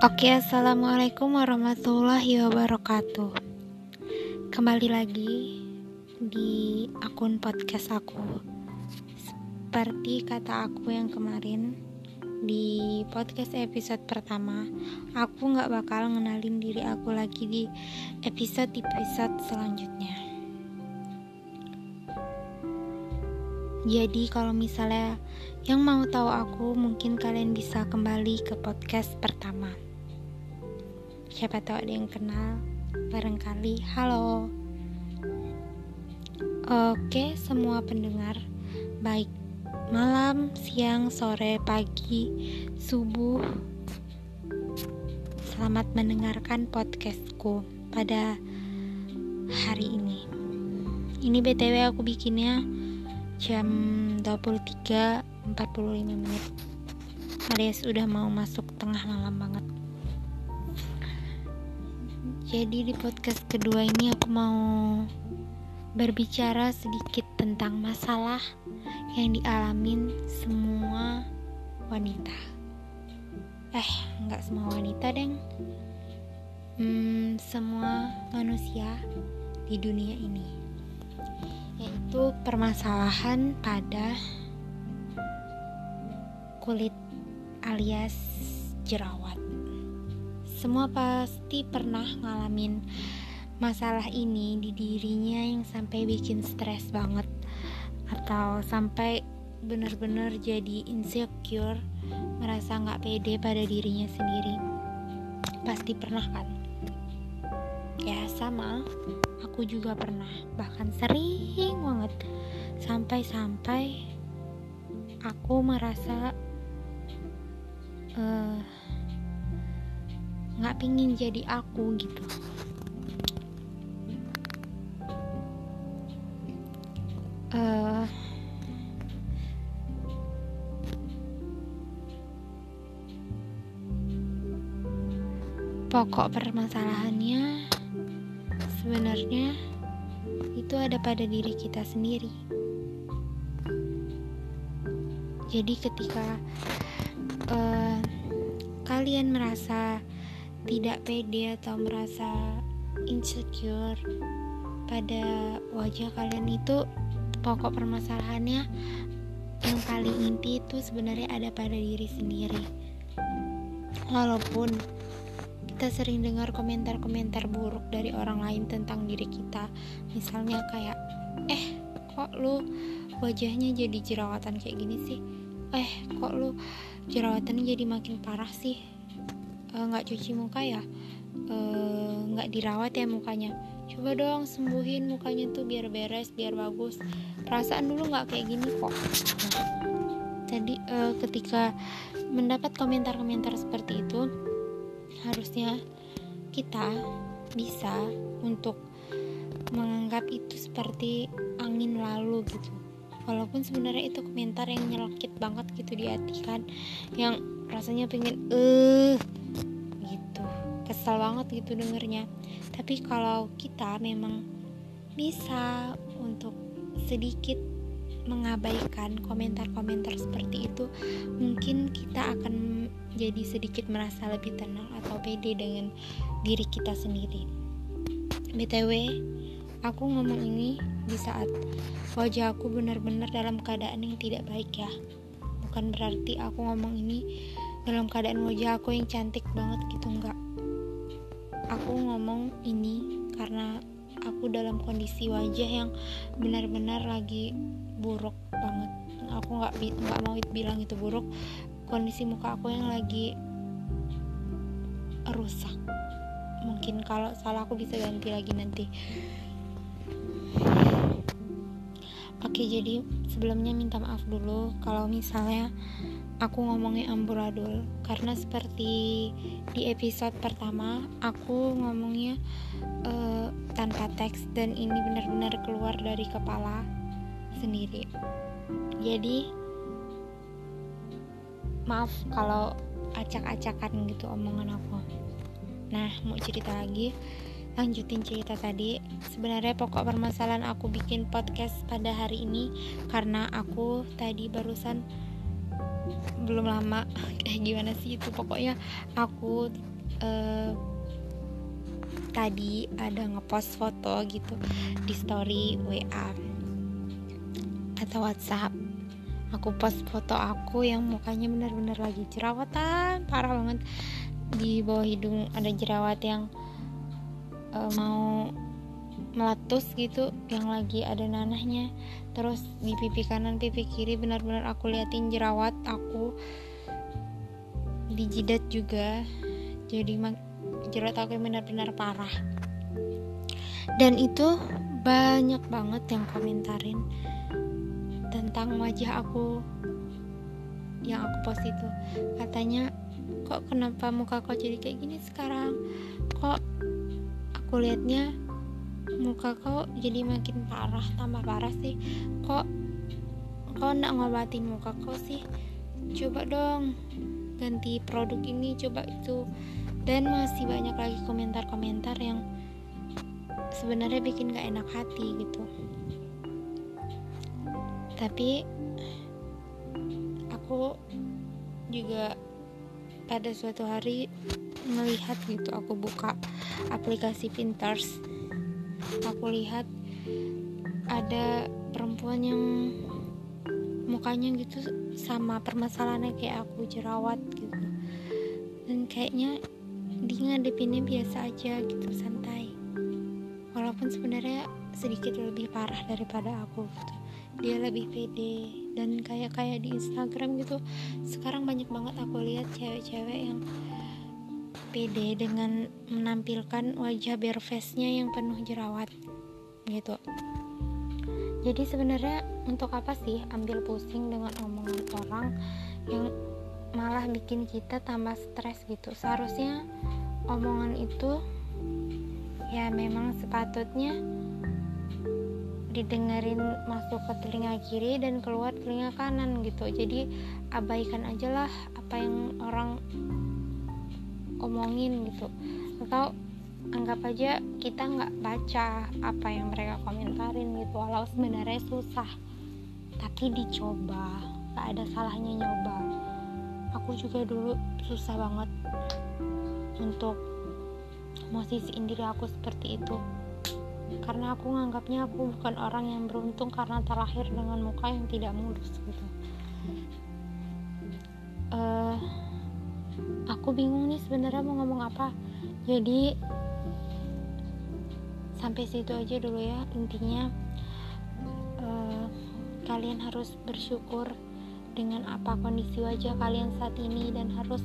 Oke, assalamualaikum warahmatullahi wabarakatuh. Kembali lagi di akun podcast aku. Seperti kata aku yang kemarin di podcast episode pertama, aku nggak bakal ngenalin diri aku lagi di episode-episode selanjutnya. Jadi kalau misalnya yang mau tahu aku, mungkin kalian bisa kembali ke podcast pertama siapa tahu ada yang kenal barangkali. Halo. Oke semua pendengar baik malam siang sore pagi subuh. Selamat mendengarkan podcastku pada hari ini. Ini btw aku bikinnya jam 23.45 menit. Alias udah mau masuk tengah malam banget jadi di podcast kedua ini aku mau berbicara sedikit tentang masalah yang dialamin semua wanita. Eh, nggak semua wanita, deng. Hmm, semua manusia di dunia ini. Yaitu permasalahan pada kulit alias jerawat. Semua pasti pernah ngalamin masalah ini di dirinya yang sampai bikin stres banget. Atau sampai benar-benar jadi insecure merasa nggak pede pada dirinya sendiri. Pasti pernah kan? Ya sama. Aku juga pernah. Bahkan sering banget. Sampai-sampai aku merasa uh, nggak pingin jadi aku gitu. Uh, pokok permasalahannya sebenarnya itu ada pada diri kita sendiri. Jadi ketika uh, kalian merasa tidak pede atau merasa insecure pada wajah kalian itu pokok permasalahannya yang paling inti itu sebenarnya ada pada diri sendiri. Walaupun kita sering dengar komentar-komentar buruk dari orang lain tentang diri kita. Misalnya kayak eh kok lu wajahnya jadi jerawatan kayak gini sih? Eh kok lu jerawatannya jadi makin parah sih nggak uh, cuci muka ya? Eh, nggak uh, dirawat ya mukanya? Coba dong sembuhin mukanya tuh biar beres biar bagus. Perasaan dulu nggak kayak gini kok. Jadi uh, ketika mendapat komentar-komentar seperti itu harusnya kita bisa untuk menganggap itu seperti angin lalu gitu. Walaupun sebenarnya itu komentar yang nyelakit banget gitu di hati kan. Yang rasanya pengen eh kesel banget gitu dengernya. Tapi kalau kita memang bisa untuk sedikit mengabaikan komentar-komentar seperti itu mungkin kita akan jadi sedikit merasa lebih tenang atau pede dengan diri kita sendiri. Btw aku ngomong ini di saat wajah aku benar-benar dalam keadaan yang tidak baik ya. Bukan berarti aku ngomong ini dalam keadaan wajah aku yang cantik banget gitu enggak aku ngomong ini karena aku dalam kondisi wajah yang benar-benar lagi buruk banget. Aku nggak nggak mau bilang itu buruk. Kondisi muka aku yang lagi rusak. Mungkin kalau salah aku bisa ganti lagi nanti. Oke jadi sebelumnya minta maaf dulu. Kalau misalnya aku ngomongnya amburadul. Karena seperti di episode pertama aku ngomongnya uh, tanpa teks dan ini benar-benar keluar dari kepala sendiri. Jadi maaf kalau acak-acakan gitu omongan aku. Nah mau cerita lagi? Lanjutin cerita tadi. Sebenarnya pokok permasalahan aku bikin podcast pada hari ini karena aku tadi barusan belum lama. Eh gimana sih itu? Pokoknya aku uh, tadi ada ngepost foto gitu di story WA atau WhatsApp. Aku post foto aku yang mukanya benar-benar lagi jerawatan parah banget. Di bawah hidung ada jerawat yang uh, mau meletus gitu yang lagi ada nanahnya. Terus di pipi kanan pipi kiri benar-benar aku liatin jerawat aku. Di jidat juga. Jadi jerawat aku yang benar-benar parah. Dan itu banyak banget yang komentarin tentang wajah aku yang aku post itu. Katanya kok kenapa muka kau jadi kayak gini sekarang? Kok aku liatnya muka kau jadi makin parah tambah parah sih. Kok kau nak ngobatin muka kau sih? Coba dong ganti produk ini coba itu. Dan masih banyak lagi komentar-komentar yang sebenarnya bikin gak enak hati gitu. Tapi aku juga pada suatu hari melihat gitu aku buka aplikasi Pinterest aku lihat ada perempuan yang mukanya gitu sama permasalahannya kayak aku jerawat gitu. Dan kayaknya dia ngadepinnya biasa aja gitu santai. Walaupun sebenarnya sedikit lebih parah daripada aku gitu. Dia lebih pede dan kayak kayak di Instagram gitu. Sekarang banyak banget aku lihat cewek-cewek yang pede dengan menampilkan wajah bare face-nya yang penuh jerawat gitu. Jadi sebenarnya untuk apa sih ambil pusing dengan omongan orang yang malah bikin kita tambah stres gitu? Seharusnya omongan itu ya memang sepatutnya didengerin masuk ke telinga kiri dan keluar telinga kanan gitu. Jadi abaikan aja lah apa yang orang omongin gitu. Atau anggap aja kita nggak baca apa yang mereka komentarin gitu walau sebenarnya susah. Tapi dicoba nggak ada salahnya nyoba. Aku juga dulu susah banget untuk posisiin diri aku seperti itu. Karena aku nganggapnya aku bukan orang yang beruntung karena terlahir dengan muka yang tidak mulus gitu aku bingung nih sebenarnya mau ngomong apa. Jadi sampai situ aja dulu ya. Intinya uh, kalian harus bersyukur dengan apa kondisi wajah kalian saat ini dan harus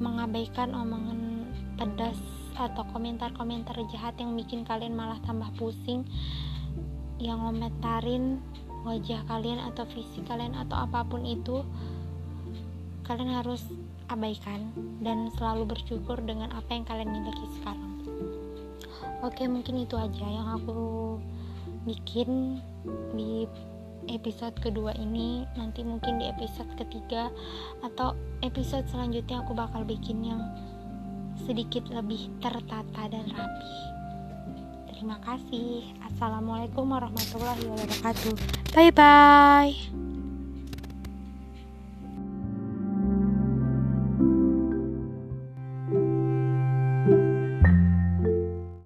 mengabaikan omongan pedas atau komentar-komentar jahat yang bikin kalian malah tambah pusing yang ngomentarin wajah kalian atau fisik kalian atau apa pun itu. Kalian harus abaikan dan selalu bersyukur dengan apa yang kalian miliki sekarang oke mungkin itu aja yang aku bikin di episode kedua ini nanti mungkin di episode ketiga atau episode selanjutnya aku bakal bikin yang sedikit lebih tertata dan rapi. Terima kasih. Assalamualaikum warahmatullahi wabarakatuh. Bye bye.